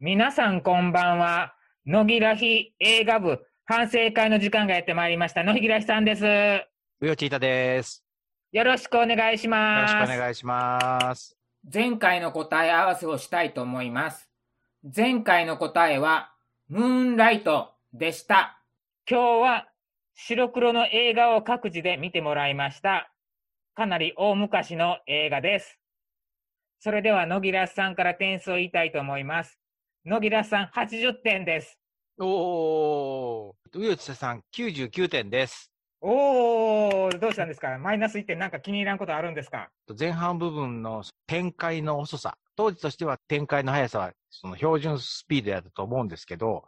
皆さんこんばんは。野木らひ映画部反省会の時間がやってまいりました。野木らひさんです。ようよちいたです。ろしくお願いしよろます。しくお願いします。前回の答え合わせをしたいと思います。前回の答えは、ムーンライトでした。今日は白黒の映画を各自で見てもらいました。かなり大昔の映画です。それでは野木らさんから点数を言いたいと思います。野木らさん80点です。おー、うよちさん99点です。おー、どうしたんですか？マイナス1点なんか気に入らんことあるんですか？前半部分の展開の遅さ。当時としては展開の速さはその標準スピードやったと思うんですけど、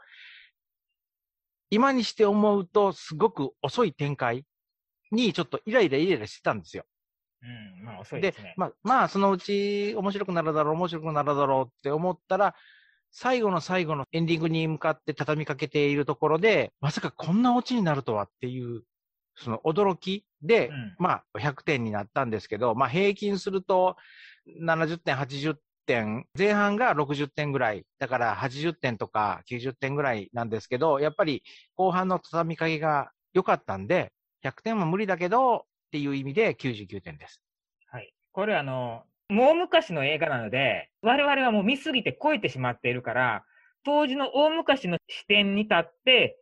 今にして思うとすごく遅い展開にちょっとイライライライラしてたんですよ。うん、まあ遅いでですね。まあ、まあ、そのうち面白くなるだろう、面白くなるだろうって思ったら、最後の最後のエンディングに向かって畳みかけているところで、まさかこんなオチになるとはっていう、その驚きで、うんまあ、100点になったんですけど、まあ、平均すると70点、80点、前半が60点ぐらい、だから80点とか90点ぐらいなんですけど、やっぱり後半の畳みかけが良かったんで、100点は無理だけど、っていう意味で99点です。はい。これあの、もう昔の映画なので、我々はもう見すぎて超えてしまっているから、当時の大昔の視点に立って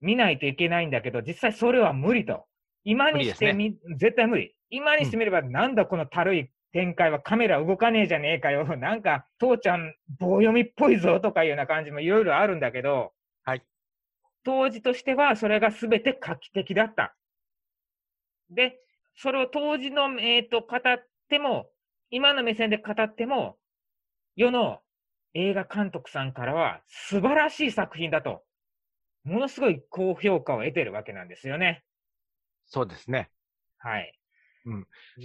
見ないといけないんだけど、実際それは無理と。今にしてみ、絶対無理。今にしてみれば、なんだこのたるい展開はカメラ動かねえじゃねえかよ。なんか、父ちゃん棒読みっぽいぞとかいうような感じもいろいろあるんだけど、はい。当時としてはそれが全て画期的だった。で、それを当時の、えっ、と、語っても、今の目線で語っても、世の映画監督さんからは素晴らしい作品だと、ものすごい高評価を得てるわけなんですよね。そうですね。はい。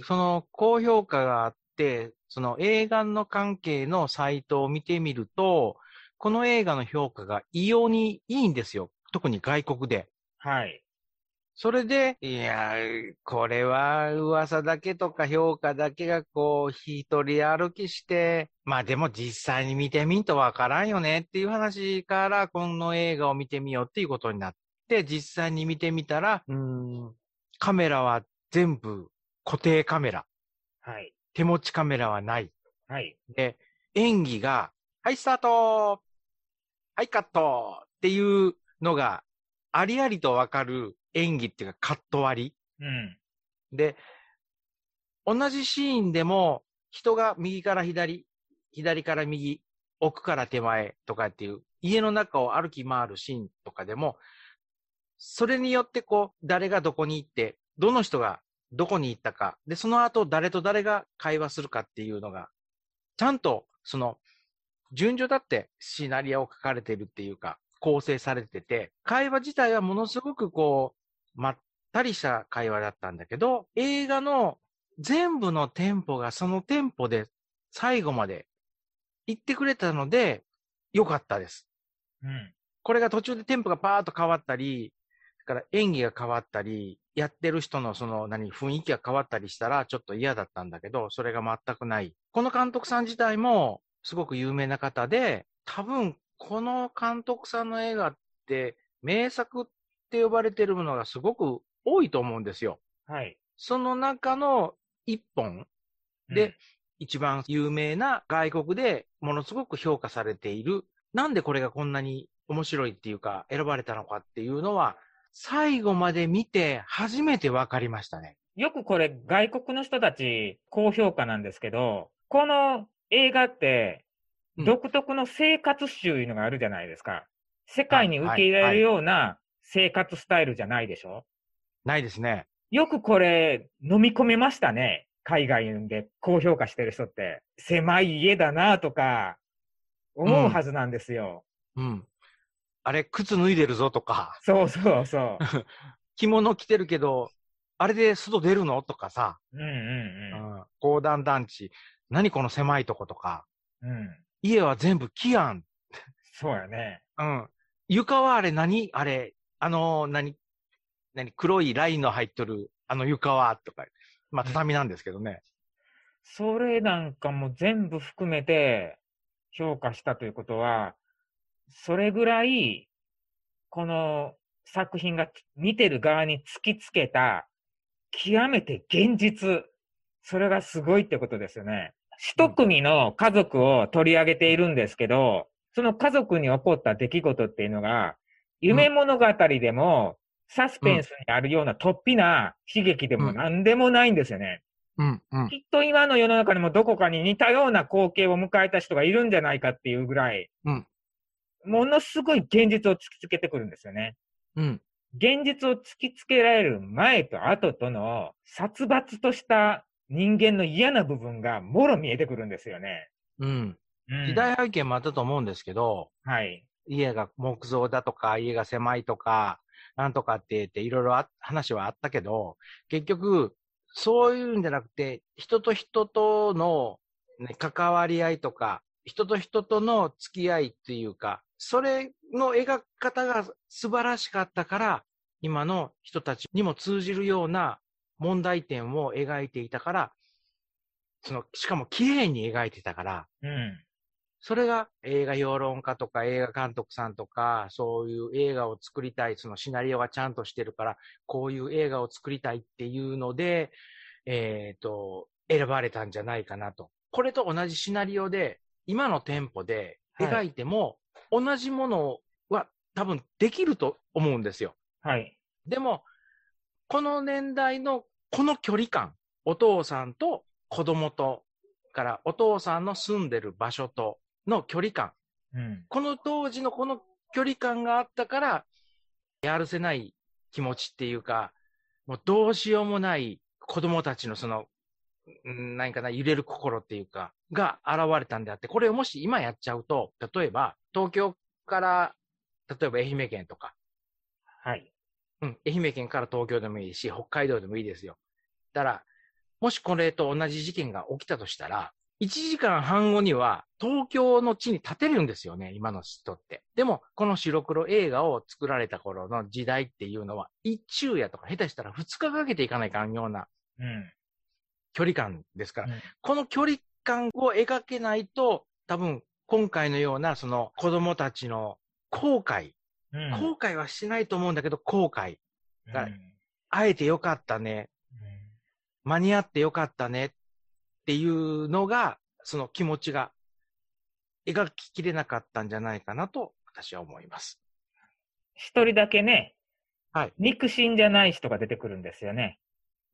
その高評価があって、その映画の関係のサイトを見てみると、この映画の評価が異様にいいんですよ。特に外国で。はい。それで、いやー、これは噂だけとか評価だけがこう、一人歩きして、まあでも実際に見てみんとわからんよねっていう話から、この映画を見てみようっていうことになって、実際に見てみたら、うーん、カメラは全部固定カメラ。はい。手持ちカメラはない。はい。で、演技が、はい、スタートはい、カットっていうのが、ありありとわかる演技っていうか、カット割うん。り。で、同じシーンでも、人が右から左、左から右、奥から手前とかっていう、家の中を歩き回るシーンとかでも、それによってこう、誰がどこに行って、どの人がどこに行ったか、で、その後誰と誰が会話するかっていうのが、ちゃんと、その、順序だってシナリオを書かれてるっていうか、構成されてて、会話自体はものすごくこう、まったりした会話だったんだけど、映画の全部のテンポがそのテンポで最後まで言ってくれたので、良かったです。うん。これが途中でテンポがパーッと変わったり、から演技が変わったり、やってる人のその何、雰囲気が変わったりしたらちょっと嫌だったんだけど、それが全くない。この監督さん自体もすごく有名な方で、多分この監督さんの映画って名作って呼ばれてるものがすごく多いと思うんですよ。はい。その中の一本で、一番有名な外国でものすごく評価されている。なんでこれがこんなに面白いっていうか選ばれたのかっていうのは、最後まで見て初めて分かりましたね。よくこれ外国の人たち高評価なんですけど、この映画ってうん独特の生活習いうのがあるじゃないですか。世界に受け入れるような生活スタイルじゃないでしょ？ないですね。よくこれ飲み込めましたね。海外で高評価してる人って。狭い家だなとか思うはずなんですよ。うん。あれ、靴脱いでるぞとか、そうそうそ 着物着てるけど、あれで外出るのとかさ、う。うんうんうん、公団団地、何この狭いとことか、うん。うん。家は全部木やん。そうやね。うん。床はあれ何？あれ、あの、何、何黒いラインの入っとる、あの床はとか。まあ、畳なんですけどね。それなんかも全部含めて、評価したということは、それぐらい、この作品が見てる側に突きつけた、極めて現実、それがすごいってことですよね。一組の家族を取り上げているんですけど、その家族に起こった出来事っていうのが、夢物語でも、サスペンスにあるような突飛な悲劇でも何でもないんですよね。うん、うん。きっと今の世の中にもどこかに似たような光景を迎えた人がいるんじゃないかっていうぐらい、うんものすごい現実を突きつけてくるんですよね。うん。現実を突きつけられる前と後との殺伐とした人間の嫌な部分がもろ見えてくるんですよね。うん。うん時代背景もあったと思うんですけど、はい。家が木造だとか、家が狭いとか、なんとかって言っていろいろ話はあったけど、結局、そういうんじゃなくて、人と人との、ね、関わり合いとか、人と人との付き合いっていうか、それの描き方が素晴らしかったから、今の人たちにも通じるような問題点を描いていたから、その、しかも綺麗に描いてたから、うん。それが映画評論家とか映画監督さんとか、そういう映画を作りたい、そのシナリオがちゃんとしてるから、こういう映画を作りたいっていうので、えっ、と、選ばれたんじゃないかなと。これと同じシナリオで、今のテンポで描いても、同じものは多分できると思うんですよ。はい。でも、この年代のこの距離感、お父さんと子供と、からお父さんの住んでる場所との距離感、うん。この当時のこの距離感があったから、やるせない気持ちっていうか、もうどうしようもない子供たちのその、うん何かな、揺れる心っていうか、が現れたんであって、これをもし今やっちゃうと、例えば東京から、例えば愛媛県とか、はい。うん、愛媛県から東京でもいいし、北海道でもいいですよ。だから、もしこれと同じ事件が起きたとしたら、1時間半後には東京の地に立てるんですよね、今の人って。でも、この白黒映画を作られた頃の時代っていうのは、一昼夜とか下手したら2日かけていかないかんようなうん。距離感ですから、うんこの距離感を描けないと、多分、今回のような、その子供たちの後悔、うん。後悔はしないと思うんだけど、後悔。うんが会えてよかったね。間に合ってよかったねっていうのが、その気持ちが描ききれなかったんじゃないかなと私は思います。一人だけね、はい肉親じゃない人が出てくるんですよね。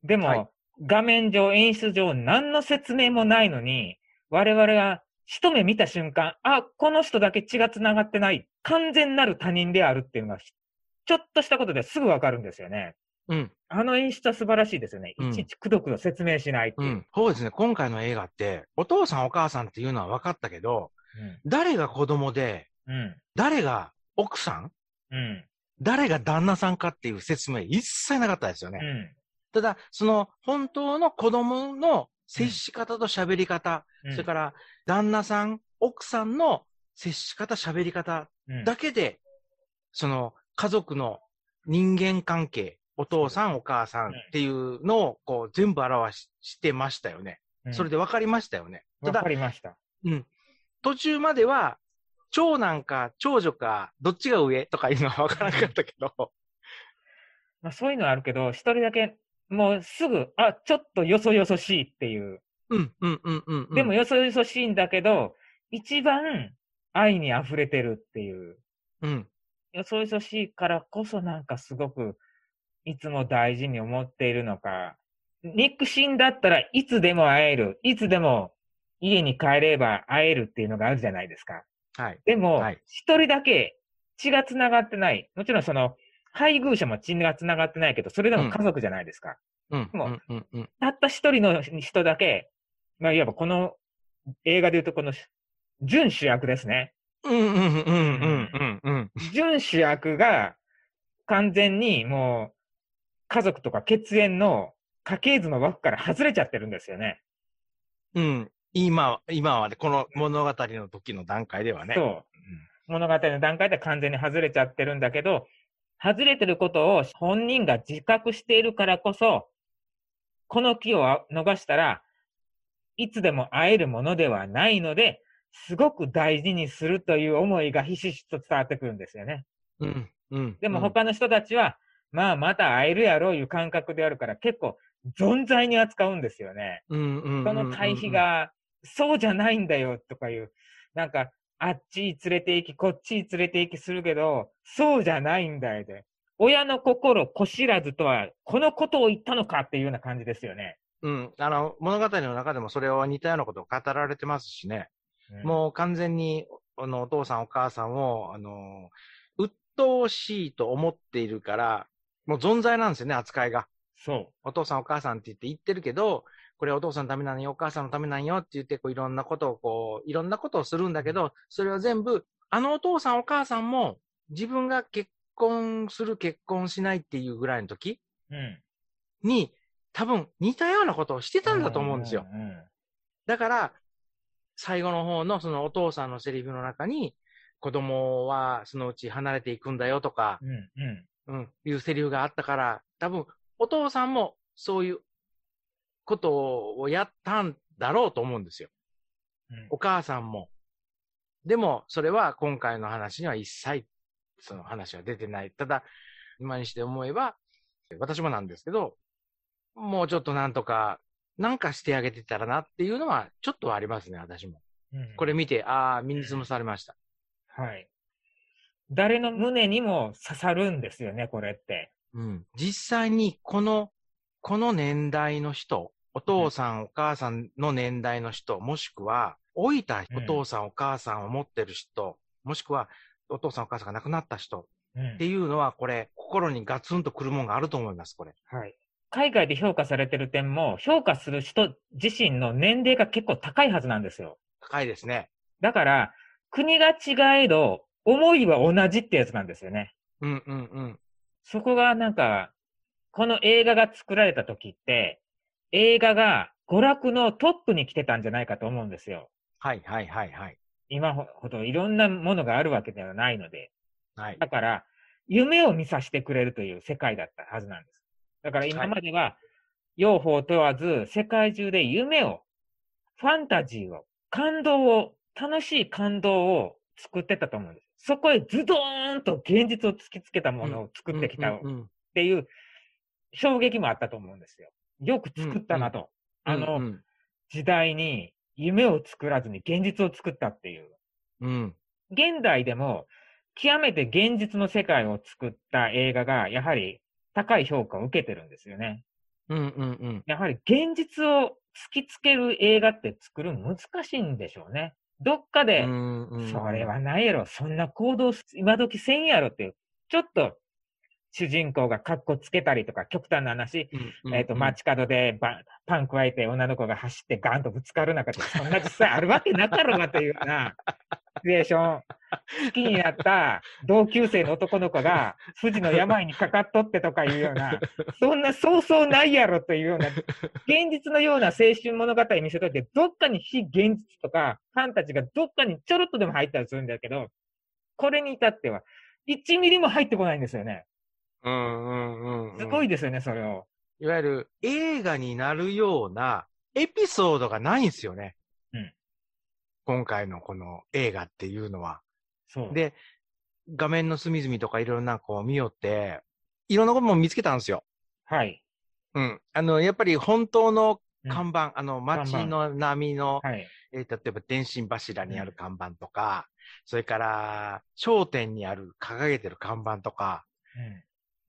でも、はい画面上、演出上、何の説明もないのに、我々が一目見た瞬間、あ、この人だけ血が繋がってない、完全なる他人であるっていうのが、ちょっとしたことですぐわかるんですよね。うん。あの演出は素晴らしいですよね。うんいちいちくどくど説明しないっていう。うん。そうですね。今回の映画って、お父さんお母さんっていうのは分かったけど、うん。誰が子供で、うん。誰が奥さんうん。誰が旦那さんかっていう説明一切なかったですよね。うん。ただ、その本当の子供の接し方と喋り方、うんそれから旦那さん、奥さんの接し方、喋り方うんだけで、その家族の人間関係、お父さん、お母さんっていうのをこう全部表ししてましたよね。うんそれで分かりましたよね。ただわか、りました。うん。途中までは、長男か長女か、どっちが上とかいうのは分からなかったけど、まあそういうのはあるけど、一人だけ、もうすぐ、あ、ちょっとよそよそしいっていう。うん、うん、うん、うんうん。でもよそよそしいんだけど、一番愛に溢れてるっていう。うん、よそよそしいからこそなんかすごく、いつも大事に思っているのか。肉親だったらいつでも会える。いつでも家に帰れば会えるっていうのがあるじゃないですか。はい。でもはい、一、人だけ血が繋がってない。もちろんその、配偶者も血が繋がってないけど、それでも家族じゃないですか。うん、もうん、うん、うん。たった一人の人だけ、まあ、いわばこの映画で言うとこの、準主役ですね。うん、うん、うん、うん、うん、うん。準主役が完全にもう家族とか血縁の家系図の枠から外れちゃってるんですよね。うん。今、今はね、この物語の時の段階ではね。そう。物語の段階で完全に外れちゃってるんだけど、外れてることを本人が自覚しているからこそ、この木を逃したらいつでも会えるものではないので、すごく大事にするという思いがひしひしと伝わってくるんですよね。うん。うん。でも他の人たちは、まあまた会えるやろういう感覚であるから結構存在に扱うんですよね。うん、うんうん。その対比が、そうじゃないんだよとかいう、なんか、あっち連れて行き、こっち連れて行きするけど、そうじゃないんだよで。親の心こしらずとは、このことを言ったのかっていうような感じですよね。うん。あの、物語の中でもそれは似たようなことを語られてますしね。うんもう完全に、あの、お父さんお母さんを、あの、鬱陶しいと思っているから、もう存在なんですよね、扱いが。そう。お父さんお母さんって言って言ってるけど、これお父さんのためなのよ、お母さんのためなんよって言って、こういろんなことをこう、いろんなことをするんだけど、それは全部、あのお父さんお母さんも自分が結婚する結婚しないっていうぐらいの時うん。に、多分似たようなことをしてたんだと思うんですよ。うんうんだから、最後の方のそのお父さんのセリフの中に、子供はそのうち離れていくんだよとか、うん。うん。うん、いうセリフがあったから、多分、お父さんもそういうことをやったんだろうと思うんですよ。うんお母さんも。でも、それは今回の話には一切、その話は出てない。ただ、今にして思えば、私もなんですけど、もうちょっとなんとか、なんかしてあげてたらなっていうのは、ちょっとはありますね、私も。うんこれ見て、ああ、身につむされました。はい。誰の胸にも刺さるんですよね、これって。うん。実際に、この、この年代の人、お父さん、お母さんの年代の人、もしくは、老いたお父さん、お母さんを持ってる人、もしくは、お父さん、お母さんが亡くなった人うんっていうのは、これ、心にガツンとくるもんがあると思います、これ。はい。海外で評価されてる点も、評価する人自身の年齢が結構高いはずなんですよ。高いですね。だから、国が違えど、思いは同じってやつなんですよね。うんうんうん。そこがなんか、この映画が作られた時って、映画が娯楽のトップに来てたんじゃないかと思うんですよ。はいはいはいはい。今ほどいろんなものがあるわけではないので。はい。だから、夢を見させてくれるという世界だったはずなんです。だから今までは、用法問わず、世界中で夢を、ファンタジーを、感動を、楽しい感動を作ってたと思うんです。そこへズドーンと現実を突きつけたものを作ってきたっていう衝撃もあったと思うんですよ。よく作ったなと。あの、時代に夢を作らずに現実を作ったっていう。うん。現代でも、極めて現実の世界を作った映画が、やはり高い評価を受けてるんですよね。うんうんうん。やはり現実を突きつける映画って作るの難しいんでしょうね。どっかで、それはないやろ、そんな行動今時せんやろっていう、ちょっと主人公がカッコつけたりとか、極端な話、うんえっ、と、街角でバパン加えて女の子が走ってガンとぶつかる中で、そんな実際あるわけなかろうがというようなシチュエーション。好きになった同級生の男の子が、富士の病にかかっとってとかいうような、そんなそうそうないやろというような、現実のような青春物語見せといて、どっかに非現実とか、ファンタジーがどっかにちょろっとでも入ったりするんだけど、これに至っては、1ミリも入ってこないんですよね。うんうんうんうん。すごいですよね、それを。いわゆる映画になるようなエピソードがないんですよね。うん今回のこの映画っていうのは。で、画面の隅々とかいろんなこう見よって、いろんなことも見つけたんですよ。はい。うん。あの、やっぱり本当のうん看板、あの、街の波の、はい。えー例えば電信柱にある看板とか、それから、商店にある掲げてる看板とか、うん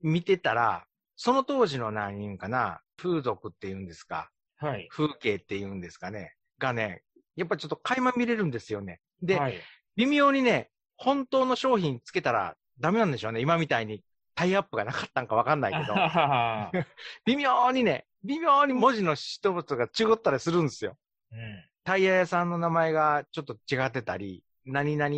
見てたら、その当時の何言うんかな、風俗って言うんですか、はい。風景って言うんですかね、がね、やっぱちょっと垣間見れるんですよね。で、はい、微妙にね、本当の商品つけたらダメなんでしょうね。今みたいにタイアップがなかったんかわかんないけど、あ 微妙にね、微妙に文字の一言が違ったりするんですよ。うん。タイヤ屋さんの名前がちょっと違ってたり、何々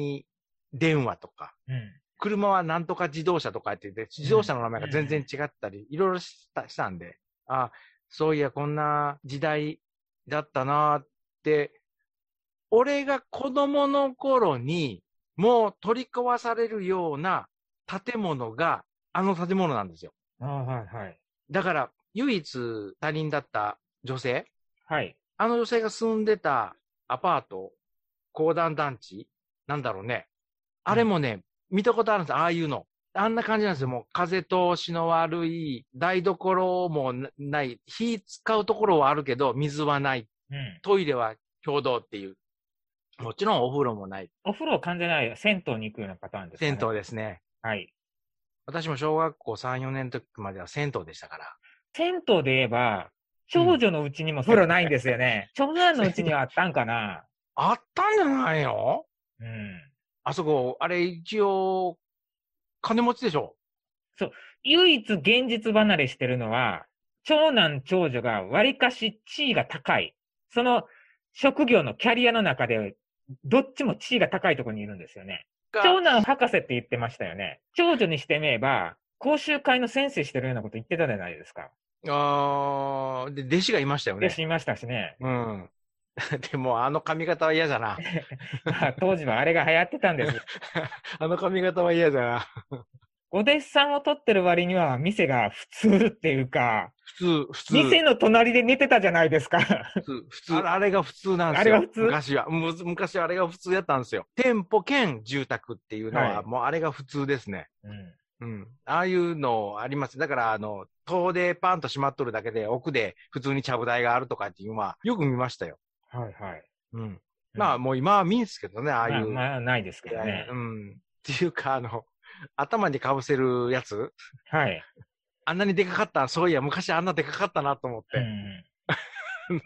電話とか、うん。車はなんとか自動車とかって言って、自動車の名前が全然違ったり、いろいろしたしたんで、あ、そういや、こんな時代だったなって、俺が子供の頃に、もう取り壊されるような建物が、あの建物なんですよ。あはいはい。だから、唯一他人だった女性、はい。あの女性が住んでたアパート高段団地なんだろうね。あれもね、見たことあるんですああいうの。あんな感じなんですよ。もう風通しの悪い、台所もなない、火使うところはあるけど、水はない。うん。トイレは共同っていう。もちろんお風呂もない。お風呂完全ない銭湯に行くようなパターンですかね。銭湯ですね。はい。私も小学校3、4年の時までは銭湯でしたから。銭湯で言えば、長女のうちにも風呂ないんですよね。長男のうちにはあったんかな あったんじゃないの？うん。あそこ、あれ一応、金持ちでしょ？唯一現実離れしてるのは、長男長女が割かし地位が高い。その職業のキャリアの中で、どっちも地位が高いところにいるんですよね。長男博士って言ってましたよね。長女にしてみれば、講習会の先生してるようなこと言ってたじゃないですか。あーで、弟子がいましたよね。で、知りましたしね。うん。でも、あの髪型は嫌だな。まあ当時はあれが流行ってたんです。あの髪型は嫌だな。お弟子さんを取ってる割には、店が普通っていうか、普通、普通。店の隣で寝てたじゃないですか。普通、普通。あれが普通なんですよ。あれが普通昔は。む昔はあれが普通やったんですよ。店舗兼住宅っていうのは、はいもうあれが普通ですね。うん。うん。ああいうのあります。だから、あの、戸でパンと閉まっとるだけで、奥で普通にちゃぶ台があるとかっていうのは、よく見ましたよ。はいはい。うん。まあ、もう今は見んすけどね、ああいう。まあ、まあ、ないですけどね。うん。っていうか、あの、頭にかぶせるやつ？はい。あんなにでかかった、そういや、昔あんなでかかったなと思っうて。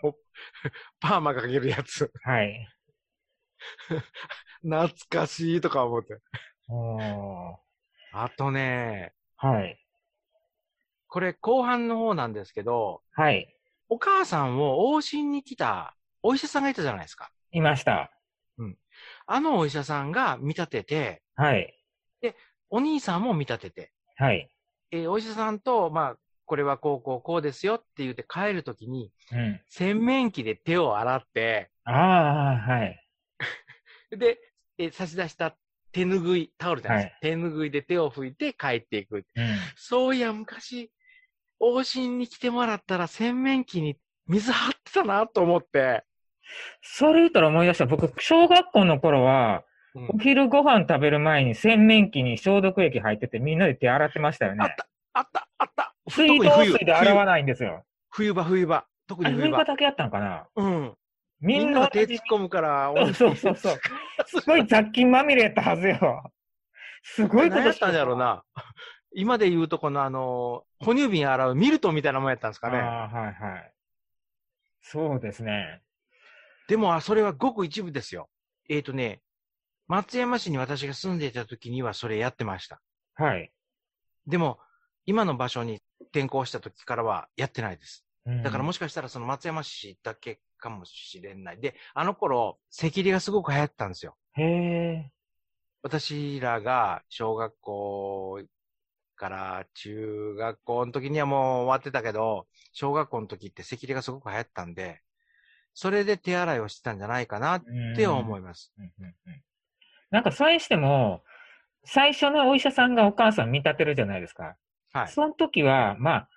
う パーマかけるやつ。はい。懐かしいとか思って。あとね、はい。これ後半の方なんですけど、はい。お母さんを往診に来たお医者さんがいたじゃないですか。いました。あのお医者さんが見立てて、はい。お兄さんも見立てて、はい。えーお医者さんと、まあ、これはこうこうこうですよって言って帰るときに、うん。洗面器で手を洗って、ああ、はい。で、えー差し出した手ぬぐい、タオルじゃないです、は手ぬぐいで手を拭いて帰っていく。うん。そういや、昔、往診に来てもらったら洗面器に水張ってたなと思って。それ言ったら思い出した。僕、小学校の頃は、うんお昼ご飯食べる前に洗面器に消毒液入っててみんなで手洗ってましたよねあっ。た、あった、あった。水道水で洗わないんですよ。冬場、冬場。特に冬場。場だけやったんかなうん。みみんなが手突っ込むから、そうそうそう。すごい雑菌まみれやったはずよ。すごいこと何やったんだろうな。今で言うとこのあの、哺乳瓶洗うミルトンみたいなもんやったんですかね。ああ、はいはい。そうですね。でも、あそれはごく一部ですよ。えっ、とね、松山市に私が住んでいた時にはそれやってました。はい。でも、今の場所に転校した時からはやってないです。うんだからもしかしたらその松山市だけかもしれない。で、あの頃、赤痢がすごく流行ってたんですよ。へえ。私らが小学校から中学校の時にはもう終わってたけど、小学校の時って赤痢がすごく流行ったんで、それで手洗いをしてたんじゃないかなって思います。うんうんうんなんか、それにしても、最初のお医者さんがお母さん見立てるじゃないですか。はい。その時は、まあ、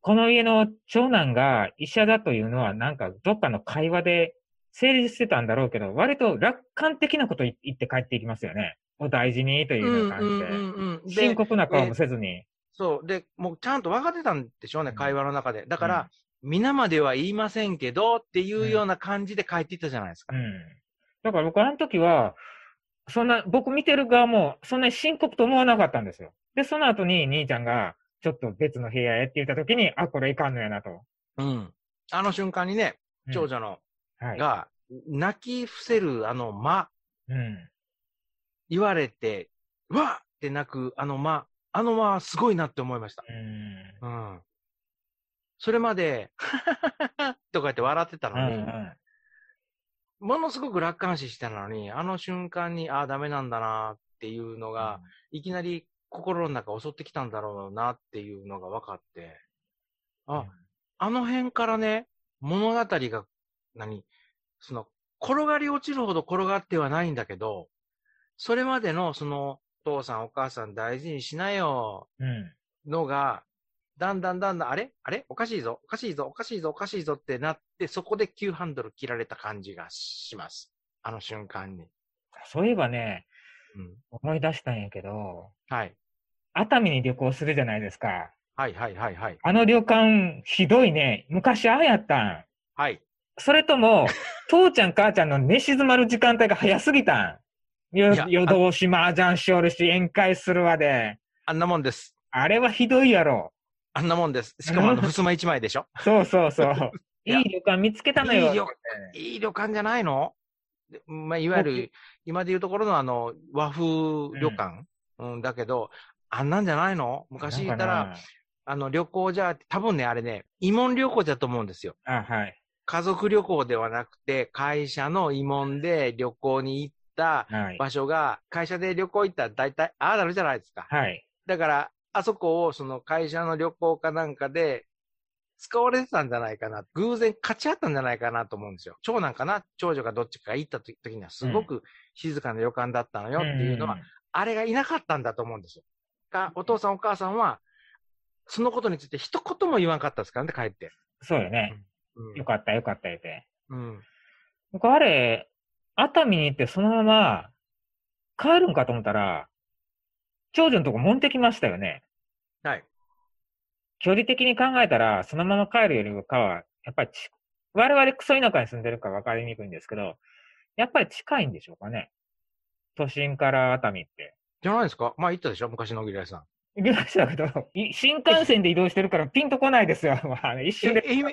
この家の長男が医者だというのは、なんかどっかの会話で成立してたんだろうけど、割と楽観的なこと言って帰っていきますよね。お大事にというような感じで。うんで深刻な顔もせずに。そう。で、もうちゃんと分かってたんでしょうね、うん会話の中で。だから、皆までは言いませんけどっていうような感じで帰っていったじゃないですか。うん。だから僕あの時は、そんな、僕見てる側も、そんなに深刻と思わなかったんですよ。で、その後に兄ちゃんが、ちょっと別の部屋へって言った時に、あ、これいかんのやなと。うん。あの瞬間にね、うん長女の、はい。が、泣き伏せるあの間、うん。言われて、うわっって泣くあの間、あの間すごいなって思いました。うん。うん。それまで、とか言って笑ってたうんのに、うんものすごく楽観視してたのに、あの瞬間に、ああ、ダメなんだなっていうのが、いきなり心の中襲ってきたんだろうなっていうのが分かって、あ、あの辺からね、物語が、何その、転がり落ちるほど転がってはないんだけど、それまでの、その、お父さんお母さん大事にしなよ、うん。のが、だんだんだんだん、あれ？あれ？おかしいぞおかしいぞおかしいぞおかしいぞってなって、そこで急ハンドル切られた感じがします。あの瞬間に。そういえばね、うん。思い出したんやけど、はい。熱海に旅行するじゃないですか。はいはいはいはい。あの旅館、ひどいね。昔ああやったん。はい。それとも、父ちゃん母ちゃんの寝静まる時間帯が早すぎたん。夜通し麻雀しおるし、宴会するわで。あんなもんです。あれはひどいやろ。あんなもんです。しかもあの、襖一枚でしょ？そうそうそう。いやいい旅館見つけたのよ。いい旅いい旅館じゃないの？でまあ、いわゆる、今でいうところのあの、和風旅館、うん、だけど、あんなんじゃないの？昔言ったら、あの、旅行じゃ、多分ね、あれね、慰問旅行だと思うんですよ。あ、はい。家族旅行ではなくて、会社の慰問で旅行に行ったはい。場所が、会社で旅行行ったら大体、ああなるじゃないですか。はい。だから、あそこをその会社の旅行かなんかで使われてたんじゃないかな。偶然勝ち合ったんじゃないかなと思うんですよ。長男かな？長女がどっちかが行った時にはすごく静かな旅館だったのよっていうのは、んあれがいなかったんだと思うんですよ。が、お父さんお母さんは、そのことについて一言も言わんかったですか？らね、帰って。そうよね。うんよかった、よかった言うて。うん。僕あれ、熱海に行ってそのまま帰るんかと思ったら、長女のとこ持ってきましたよね。はい。距離的に考えたら、そのまま帰るよりかは、やっぱりち、我々クソ田舎に住んでるから分かりにくいんですけど、やっぱり近いんでしょうかね。都心から熱海って。じゃないですか？まあ行ったでしょ？昔の小平さん。行きましたけど、い新幹線で移動してるからピンとこないですよ。まあ、一え瞬で。愛媛、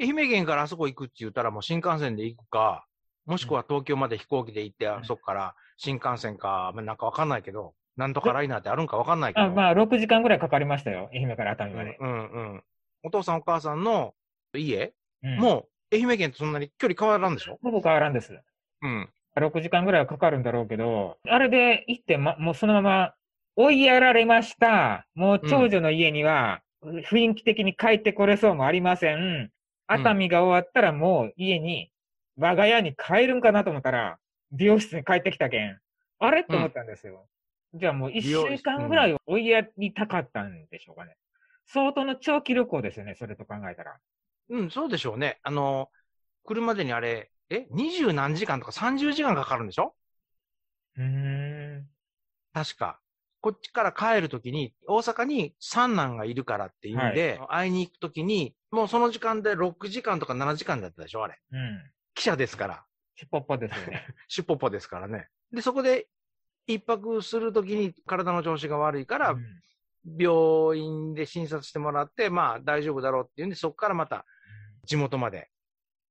愛媛県からあそこ行くって言ったらもう新幹線で行くか、もしくは東京まで飛行機で行って、あそこから新幹線か、まあなんかわかんないけど、なんとかライナーってあるんかわかんないけど。あまあ、6時間ぐらいかかりましたよ。愛媛から熱海まで。うんうんうん。お父さんお母さんの家、うんもう愛媛県とそんなに距離変わらんでしょ？ほぼ変わらんです。うん。6時間ぐらいはかかるんだろうけど、あれで行って、ま、もうそのまま追いやられました。もう長女の家には雰囲気的に帰ってこれそうもありません。熱海が終わったらもう家に、我が家に帰るんかなと思ったら、美容室に帰ってきたけん。あれ？って思ったんですよ。じゃあもう一美容週間ぐらい追いやりたかったんでしょうかね。相当の長期旅行ですよね、それと考えたら。うん、そうでしょうね。あの、車でにあれ、え、二十何時間とか30時間かかるんでしょ？うーん。確か。こっちから帰るときに、大阪に三男がいるからっていうんで、会いに行くときに、もうその時間で6時間とか7時間だったでしょあれ。うん。記者ですから。しっぽっぽですよね。しっぽっぽですからね。で、そこで一泊するときに体の調子が悪いから、うん病院で診察してもらって、まあ大丈夫だろうっていうんで、そこからまた地元まで。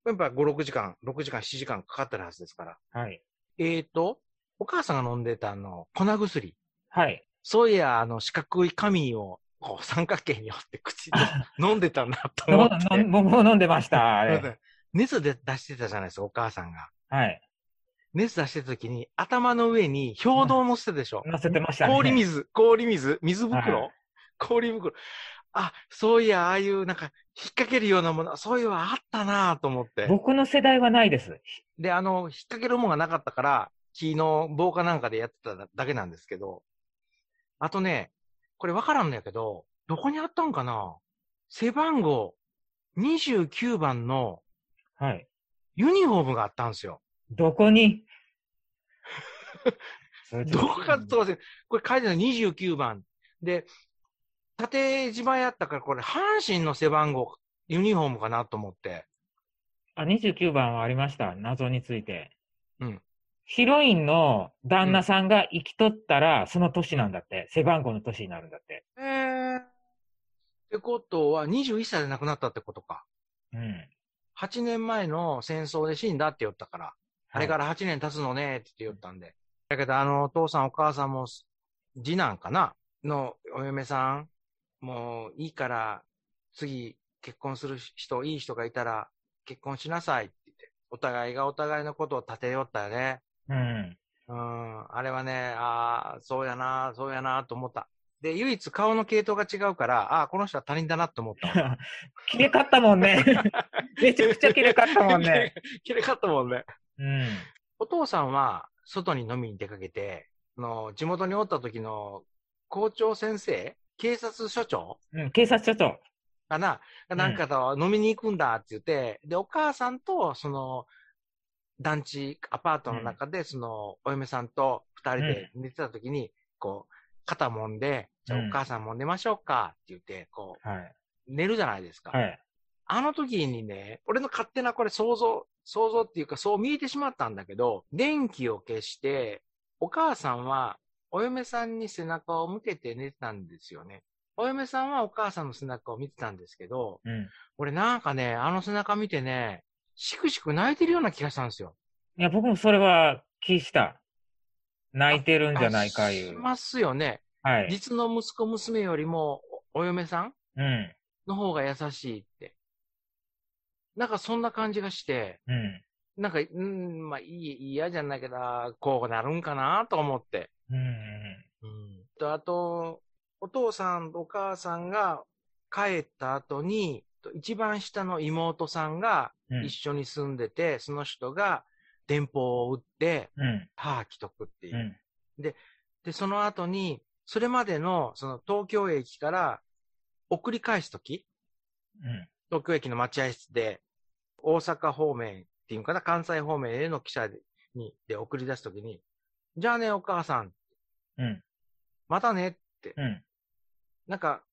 やっぱ5、6時間、6時間、7時間かかってるはずですから。はい。えーと、お母さんが飲んでたあの、粉薬。はい。そういや、あの、四角い紙を、こう、三角形に折って口で 飲んでたなとの思って。の僕も飲んでました、あれ。熱で出してたじゃないですか、お母さんが。はい。熱出してた時に、頭の上に氷道を乗せてたでしょ？乗せてましたね。氷水、氷水、水袋、はい氷袋。あ、そういや、ああいうなんか、引っ掛けるようなもの、そういうのあったなと思って。僕の世代はないです。で、あの、引っ掛けるものがなかったから、木の棒かなんかでやってただけなんですけど、あとね、これわからんのやけど、どこにあったんかな？背番号29番のはい。ユニフォームがあったんですよ。どこに？どこかと忘れ、これ書いてるの29番。で、縦島やったから、これ、阪神の背番号、ユニフォームかなと思って。あ、29番はありました。謎について。うん。ヒロインの旦那さんが生きとったら、その年なんだって。背番号の年になるんだって。えー。ってことは、21歳で亡くなったってことか。うん。8年前の戦争で死んだって言ったから。あれから8年経つのねって言ったんで。だけど、あの、お父さんお母さんも、次男かな？のお嫁さん、もういいから、次結婚する人、いい人がいたら結婚しなさいって言って、お互いがお互いのことを立てよったよね。うん。うん、あれはね、ああ、そうやな、そうやなと思った。で、唯一顔の系統が違うから、ああ、この人は他人だなと思ったわ。綺麗かったもんね。めちゃくちゃ綺麗かったもんね。綺麗かったもんね。うん。お父さんは外に飲みに出かけて、あの地元におった時の校長先生、警察署長うん、警察署長。かな、なんかと飲みに行くんだって言って、で、お母さんと、その、団地、アパートの中で、その、お嫁さんと二人で寝てた時に、こう、肩揉んで、じゃあうんお母さんも寝ましょうかって言って、こう、はい。寝るじゃないですか。はい。あの時にね、俺の勝手なこれ想像、想像っていうかそう見えてしまったんだけど、電気を消して、お母さんはお嫁さんに背中を向けて寝てたんですよね。お嫁さんはお母さんの背中を見てたんですけど、うん。俺なんかね、あの背中見てね、しくしく泣いてるような気がしたんですよ。いや、僕もそれは気した。泣いてるんじゃないかいう。しますよね。はい。実の息子娘よりもおお嫁さんうん。の方が優しいって。なんかそんな感じがして、うん。なんか、うん、まあ、いい、嫌じゃないけど、こうなるんかなと思って。うん。うん。と、あと、お父さんとお母さんが帰った後に、と一番下の妹さんがうん。一緒に住んでて、その人が電報を打って、うん。母既得っていうう。ん。で、その後に、それまでの、その東京駅から送り返すとき、うん。東京駅の待合室で、大阪方面っていうかな、関西方面への記者に、で送り出すときに、じゃあね、お母さん、うん。またねって、うん。なんか、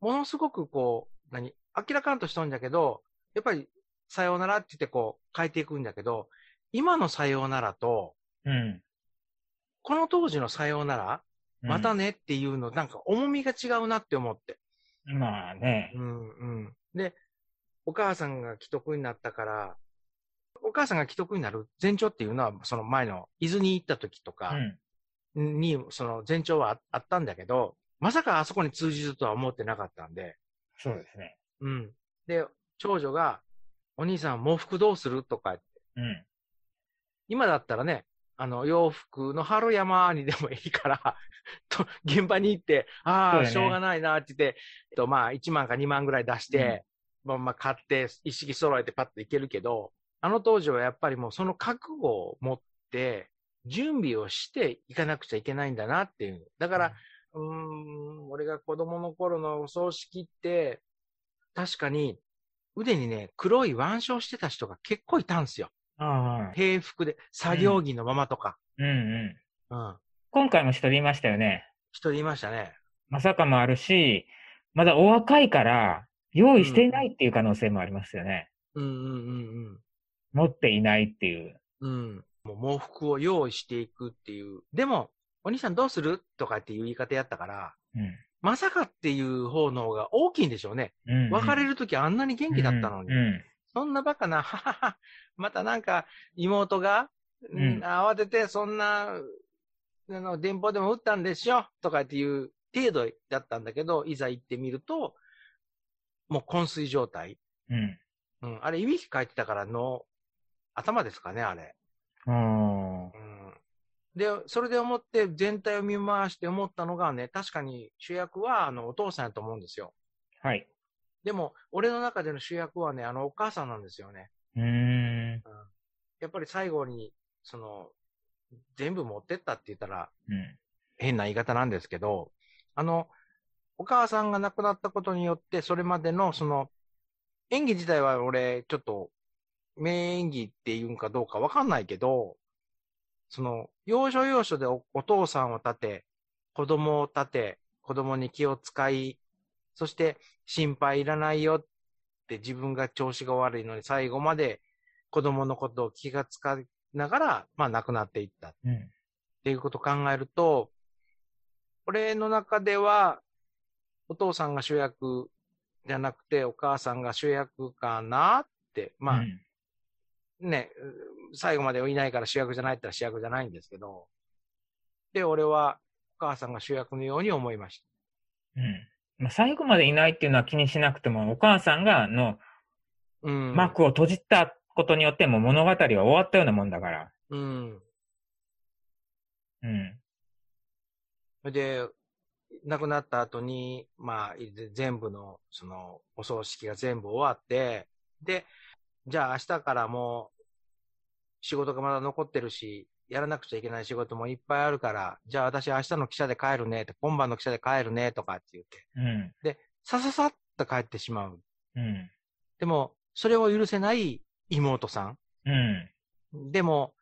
ものすごくこう、何、明らかんとしとんだけど、やっぱり、さようならって言ってこう、変えていくんだけど、今のさようならと、うん。この当時のさようなら、またねっていうの、なんか重みが違うなって思って。まあね。うんうん。で、お母さんが既得になったから、お母さんが既得になる前兆っていうのは、その前の伊豆に行った時とうかん。に、その前兆はああったんだけど、まさかあそこに通じるとは思ってなかったんで、そうですね。うん。で、長女が、お兄さん喪服どうするとか言って、うん。今だったらね、あの、洋服の春山にでもいいから、と、現場に行って、ああ、ねしょうがないなって言って、えっと、まあ、1万か2万ぐらい出して、まあ、まあ、買って、一式揃えてパッといけるけど、あの当時はやっぱりもうその覚悟を持って、準備をしていかなくちゃいけないんだなっていう。だから、うーん、俺が子供の頃のお葬式って、確かに腕にね、黒い腕章してた人が結構いたんですよ。ああ。平服で、作業着のままとか。うんうん。うん。今回も一人いましたよね。一人いましたね。まさかもあるし、まだお若いから、用意していないっていう可能性もありますよね。うんうんうん持っていないっていう。うん。うん。もう喪服を用意していくっていう。でも、お兄さんどうするとかっていう言い方やったから、うん。まさかっていう方の方が大きいんでしょうね。うん、別れるときあんなに元気だったのに。うん。そんなバカな、ははは、またなんか妹が、うんうん慌ててそんな、あの、電報でも打ったんでしょとかっていう程度だったんだけど、いざ行ってみると、もう昏睡状態。うん。うん。あれ、いびきかいてたからの、頭ですかね、あれ。うん。うん。で、それで思って全体を見回して思ったのがね、確かに主役はあのお父さんやと思うんですよ。はい。でも、俺の中での主役はね、あのお母さんなんですよね。うーん。やっぱり最後に、その、全部持ってったって言ったらうん。変な言い方なんですけど、あの、お母さんが亡くなったことによって、それまでの、その、演技自体は俺、ちょっと、名演技っていうんかどうかわかんないけど、その、要所要所でおお父さんを立て、子供を立て、子供に気を使い、そして心配いらないよって自分が調子が悪いのに最後まで子供のことを気が使いながら、まあ亡くなっていったっうん。ていうことを考えると、俺の中では、お父さんが主役じゃなくてお母さんが主役かなって、まあ、うんね、う最後までいないから主役じゃないったら主役じゃないんですけど、で、俺はお母さんが主役のように思いましうん。まあ、最後までいないっていうのは気にしなくても、お母さんが、の、た。うん。幕を閉じたことによって、もう物語は終わったようなもんだから。うん。うん。で、亡くなった後に、まあ、全部の、その、お葬式が全部終わって、で、じゃあ明日からもう、仕事がまだ残ってるし、やらなくちゃいけない仕事もいっぱいあるから、じゃあ私明日の記者で帰るねって、今晩の記者で帰るねとかって言って、うん。で、さささっと帰ってしまう。うん。でも、それを許せない妹さん。うん。でも、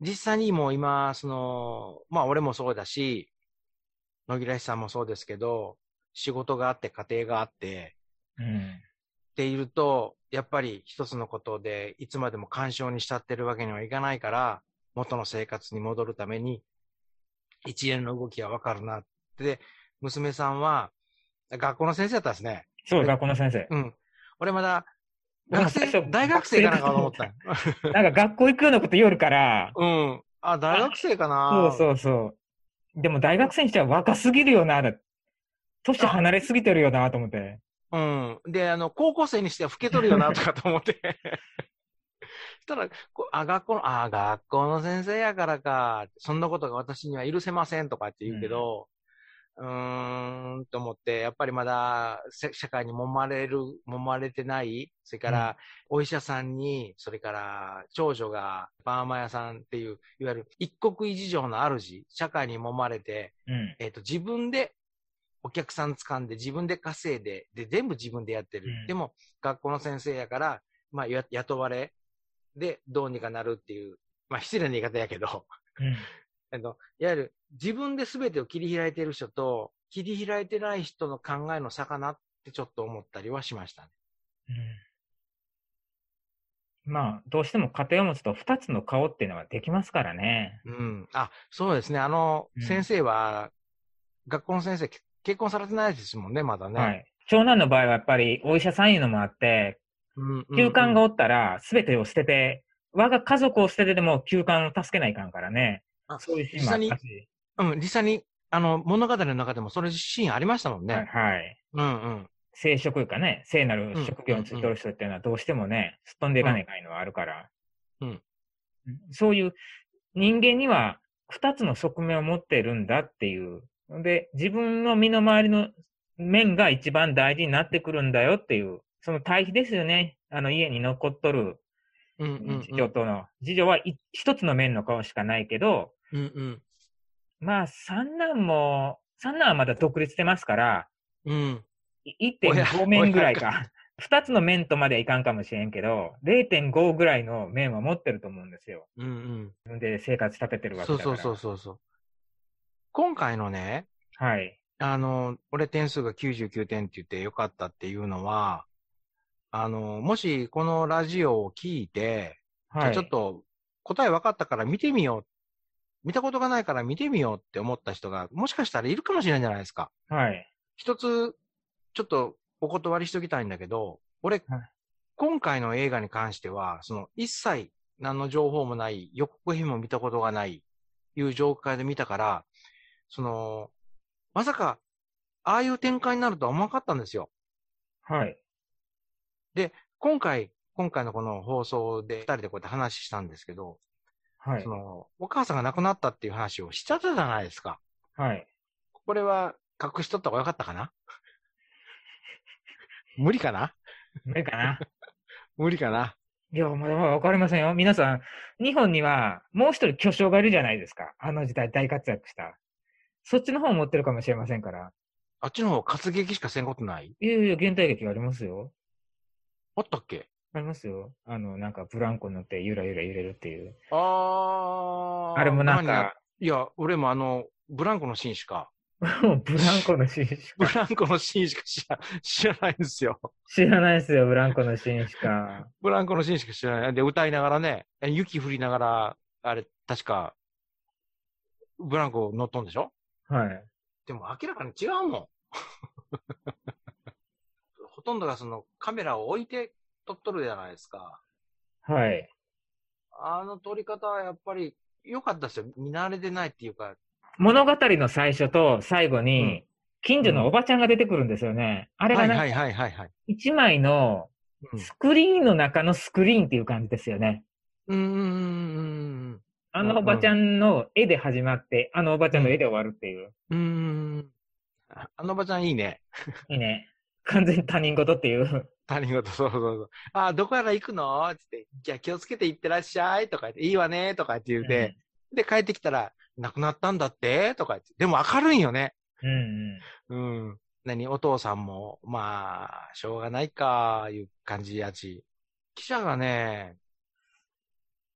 実際にもう今、その、まあ俺もそうだし、野木らしさんもそうですけど、仕事があって家庭があって、うん。っていると、やっぱり一つのことでいつまでも干渉に浸ってるわけにはいかないから、元の生活に戻るために、一連の動きはわかるなって。で、娘さんは、学校の先生だったんですね。そう、学校の先生。うん。俺まだ、学生、大学生かなんかと思ったよ。なんか学校行くようなこと言おるから、うん。あ、大学生かなそうそうそう。でも大学生にしては若すぎるよな、年離れすぎてるよな、と思って。うん。で、あの、高校生にしては老けとるよな、とかと思って。したら、こあ、学校の、あ、学校の先生やからか、そんなことが私には許せませんとかって言うけど、うーん、と思って、やっぱりまだ、せ社会に揉まれる、揉まれてない、それから、お医者さんに、それから、長女が、パーマ屋さんっていう、いわゆる一国一城の主、社会に揉まれて、うん。えっ、と、自分でお客さん掴んで、自分で稼いで、で、全部自分でやってる。うんでも、学校の先生やから、まあ、や雇われで、どうにかなるっていう、まあ、失礼な言い方やけど、うん。あの、いわゆる自分で全てを切り開いてる人と、切り開いてない人の考えの差かなってちょっと思ったりはしましたね。うん。まあ、どうしても家庭を持つと二つの顔っていうのはできますからね。うん。あ、そうですね。あの、うん先生は、学校の先生、け結婚されてないですもんね、まだね。はい。長男の場合はやっぱりお医者さんいうのもあって、休館がおったら全てを捨てて、我が家族を捨ててでも休館を助けないかんからね。あそういうシーンもあったし。うん、実際に、あの、物語の中でもそれシーンありましたもんね。はい。はい。うんうん。聖職かね、聖なる職業についてる人っていうのはどうしてもね、すっ飛んでいかないかいのはあるから。うんうんそういう人間には二つの側面を持っているんだっていう。で、自分の身の回りの面が一番大事になってくるんだよっていう、その対比ですよね。あの家に残っとるうんうん次女との。次女はい一つの面の顔しかないけど、うん。うんまあ三男も、三男はまだ独立してますから、うん。うん。い親1.5面ぐらい親か。二つの面とまではいかんかもしれんけど、0.5ぐらいの面は持ってると思うんですよ。うんうん。自分で生活立ててるわけだから。そうそうそうそう。今回のね、はい。あの、俺点数が99点って言ってよかったっていうのは、あの、もしこのラジオを聞いて、じゃはい。あちょっと答え分かったから見てみよう。見たことがないから見てみようって思った人が、もしかしたらいるかもしれないじゃないですか。はい。一つ、ちょっとお断りしときたいんだけど、俺、はい今回の映画に関しては、その一切何の情報もない、予告編も見たことがない、いう状態で見たから、その、まさか、ああいう展開になるとは思わなかったんですよ。はい。今回、今回のこの放送で二人でこうやって話したんですけど、はいそ。の、お母さんが亡くなったっていう話をしちゃったじゃないですか。はい。これは隠しとった方がよかったかな？無理かな？無理かな？無理かな？いや、まだわかりませんよ。皆さん、日本にはもう一人巨匠がいるじゃないですか。あの時代大活躍した。そっちの方を持ってるかもしれませんから。あっちの方活劇しかせんことない？いやいや、現代劇ありますよ。あったっけ？ありますよ。あの、なんかブランコ乗ってゆらゆら揺れるっていう。あー。あれもなんか、いや、俺もあの、ブランコのシーンしか、ブランコのシーンしかブランコのシーンしか知ら知らないんですよ。知らないですよ、ブランコのシーンしか。ブランコのシーンしか知ら ない。で、歌いながらね、雪降りながら、あれ、確か、ブランコ乗っとんでしょ？はい。でも明らかに違うもん。ほとんどがそのカメラを置いて撮っとるじゃないですか。はい。あの撮り方はやっぱり良かったですよ。見慣れてないっていうか。物語の最初と最後うにん、近所のおばちゃんが出てくるんですよね。あれがね、はいはいはいはいはい。一枚のうんスクリーンの中のスクリーンっていう感じですよね。うんうんうんうんあのおばちゃんの絵で始まって、あのおばちゃんの絵で終わるっていう。うん。あのおばちゃんいいね。いいね。完全に他人事っていう。他人事、そうそうそう。あ、どこから行くの？つって、じゃあ気をつけて行ってらっしゃいとか言って、いいわねとか言って言うて、で、帰ってきたら、亡くなったんだって？とか言って、でも明るいんよね。うんうん。うん。何、お父さんも、まあ、しょうがないか、いう感じやし。記者がね、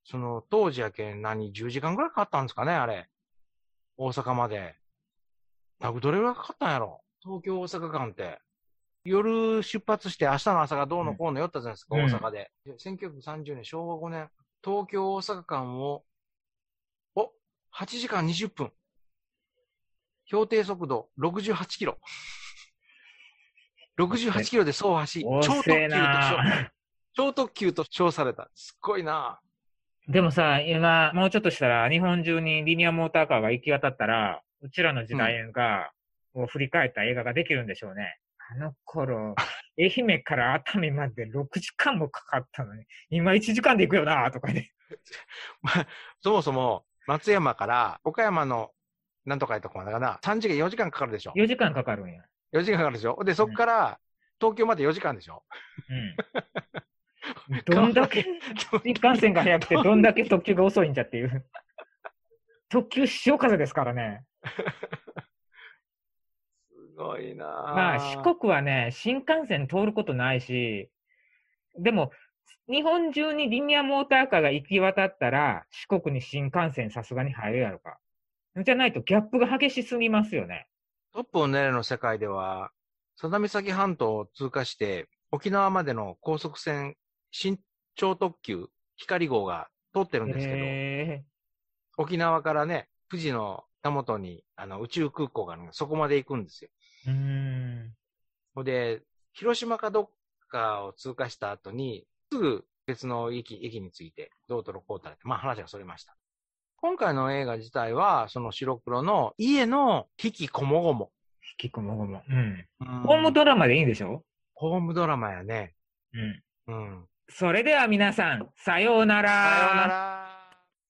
その、当時やけん何、10時間ぐらいかかったんですかね、あれ。大阪まで。などれぐらいかかったんやろ？東京大阪間って。夜出発して明日の朝がどうのこうの寄ったじゃないですか、うん大阪で。で1930年、昭和5年、東京大阪間を、お !8 時間20分。標定速度68キロ。68キロで走破し、超特急と称な 超特急と称された。すっごいなでもさ、今、もうちょっとしたら、日本中にリニアモーターカーが行き渡ったら、うちらの時代が、を振り返った映画ができるんでしょうね。あの頃、愛媛から熱海まで6時間もかかったのに、今1時間で行くよなとかね。そもそも、松山から岡山のなんとかいうとこまでかな、3時間、4時間かかるでしょ。4時間かかるんや。4時間かかるでしょ。で、そこから東京まで4時間でしょ。うん。どんだけ新幹線が速くて、どんだけ特急が遅いんじゃっていう。特急潮風ですからね。すごいなまあ、四国はね、新幹線通ることないし、でも、日本中にリニアモーターカーが行き渡ったら、四国に新幹線さすがに入るやろか。じゃないとギャップが激しすぎますよね。トップを狙れの世界では、佐田岬半島を通過して、沖縄までの高速船、新超特急、光号が通ってるんですけど、へ沖縄からね、富士のたもとにあの宇宙空港があるのでそこまで行くんですよ。ーうーん。で、広島かどっかを通過した後に、すぐ別の駅駅に着いて、どうとろこうたらって、まあ話がそれました。今回の映画自体は、その白黒の家の引きこもごも。引きこもごも。うん。うんホームドラマでいいんでしょ？ホームドラマやね。うん。うん。それでは皆さん、さようなら。さようなら。